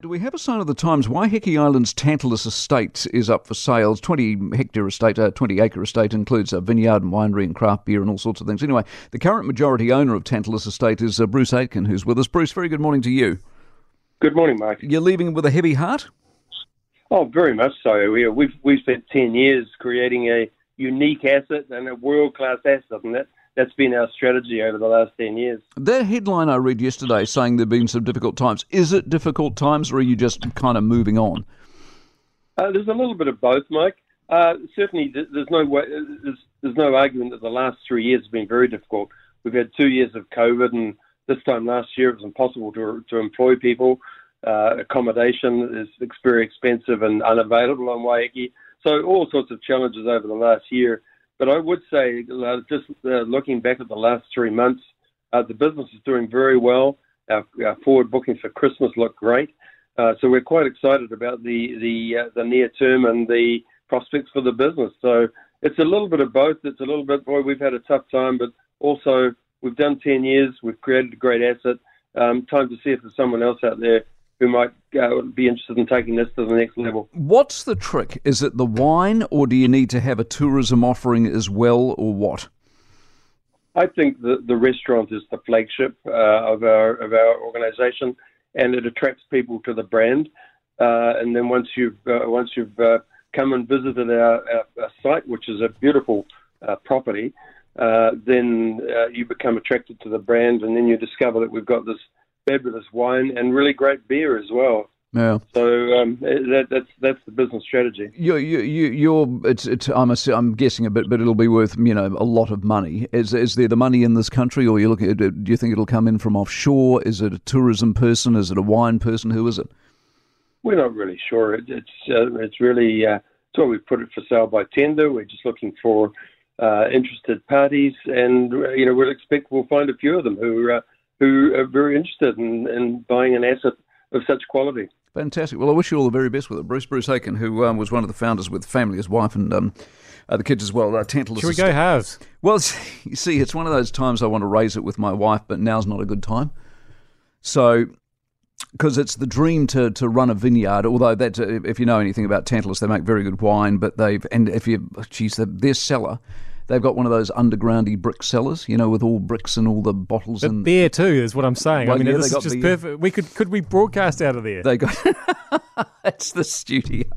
Do we have a sign of the times? Waiheke Island's Tantalus Estate is up for sale. 20 hectare estate, uh, 20 acre estate includes a vineyard and winery and craft beer and all sorts of things. Anyway, the current majority owner of Tantalus Estate is uh, Bruce Aitken, who's with us. Bruce, very good morning to you. Good morning, Mike. You're leaving with a heavy heart? Oh, very much so. We, we've we've spent 10 years creating a unique asset and a world class asset, and that that's been our strategy over the last 10 years. That headline I read yesterday saying there have been some difficult times, is it difficult times or are you just kind of moving on? Uh, there's a little bit of both, Mike. Uh, certainly, there's no way, there's, there's no argument that the last three years have been very difficult. We've had two years of COVID, and this time last year it was impossible to to employ people. Uh, accommodation is very expensive and unavailable on Waiheke. So all sorts of challenges over the last year. But I would say, uh, just uh, looking back at the last three months, uh, the business is doing very well. Our, our forward bookings for Christmas look great. Uh, so we're quite excited about the the uh, the near term and the prospects for the business. So it's a little bit of both. It's a little bit, boy, we've had a tough time, but also we've done 10 years. We've created a great asset. Um, time to see if there's someone else out there who might uh, be interested in taking this to the next level. What's the trick? Is it the wine, or do you need to have a tourism offering as well, or what? I think the the restaurant is the flagship uh, of our of our organisation, and it attracts people to the brand. Uh, and then once you've uh, once you've uh, come and visited our, our, our, site, which is a beautiful uh, property, then you become attracted to the brand, and then you discover that we've got this fabulous wine and really great beer as well. Yeah. So um, that, that's that's the business strategy. You you you you're it's it's I'm a, I'm guessing a bit, but it'll be worth you know a lot of money. Is is there the money in this country, or you look at do you think it'll come in from offshore? Is it a tourism person? Is it a wine person? Who is it? We're not really sure. It, it's uh, it's really uh, so we put it for sale by tender. We're just looking for uh, interested parties, and you know we'll expect we'll find a few of them who uh, who are very interested in, in buying an asset of such quality. Fantastic. Well, I wish you all the very best with it. Bruce Bruce Aitken, who um, was one of the founders with family, his wife, and um, uh, the kids as well. Uh, Tantalus. Should we go halves? Well, you see, it's one of those times I want to raise it with my wife, but now's not a good time. So, because it's the dream to, to run a vineyard. Although that, uh, if you know anything about Tantalus, they make very good wine. But they've and if you, geez, their cellar They've got one of those undergroundy brick cellars, you know, with all bricks and all the bottles but and beer too. Is what I'm saying. Well, I mean, yeah, this is just beer. perfect. We could could we broadcast out of there? They got that's the studio,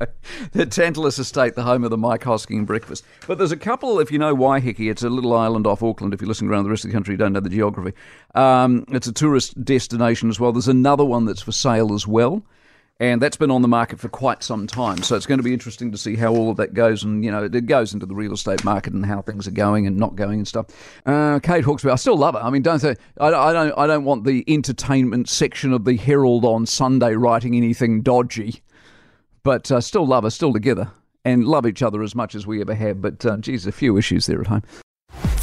the Tantalus Estate, the home of the Mike Hosking breakfast. But there's a couple. If you know Waiheke, it's a little island off Auckland. If you're listening around the rest of the country, you don't know the geography. Um, it's a tourist destination as well. There's another one that's for sale as well and that's been on the market for quite some time. So it's going to be interesting to see how all of that goes, and you know, it goes into the real estate market and how things are going and not going and stuff. Uh, Kate Hawkesby, I still love her. I mean, don't say, I, I, don't I don't want the entertainment section of the Herald on Sunday writing anything dodgy, but uh, still love her, still together, and love each other as much as we ever have. But uh, geez, a few issues there at home.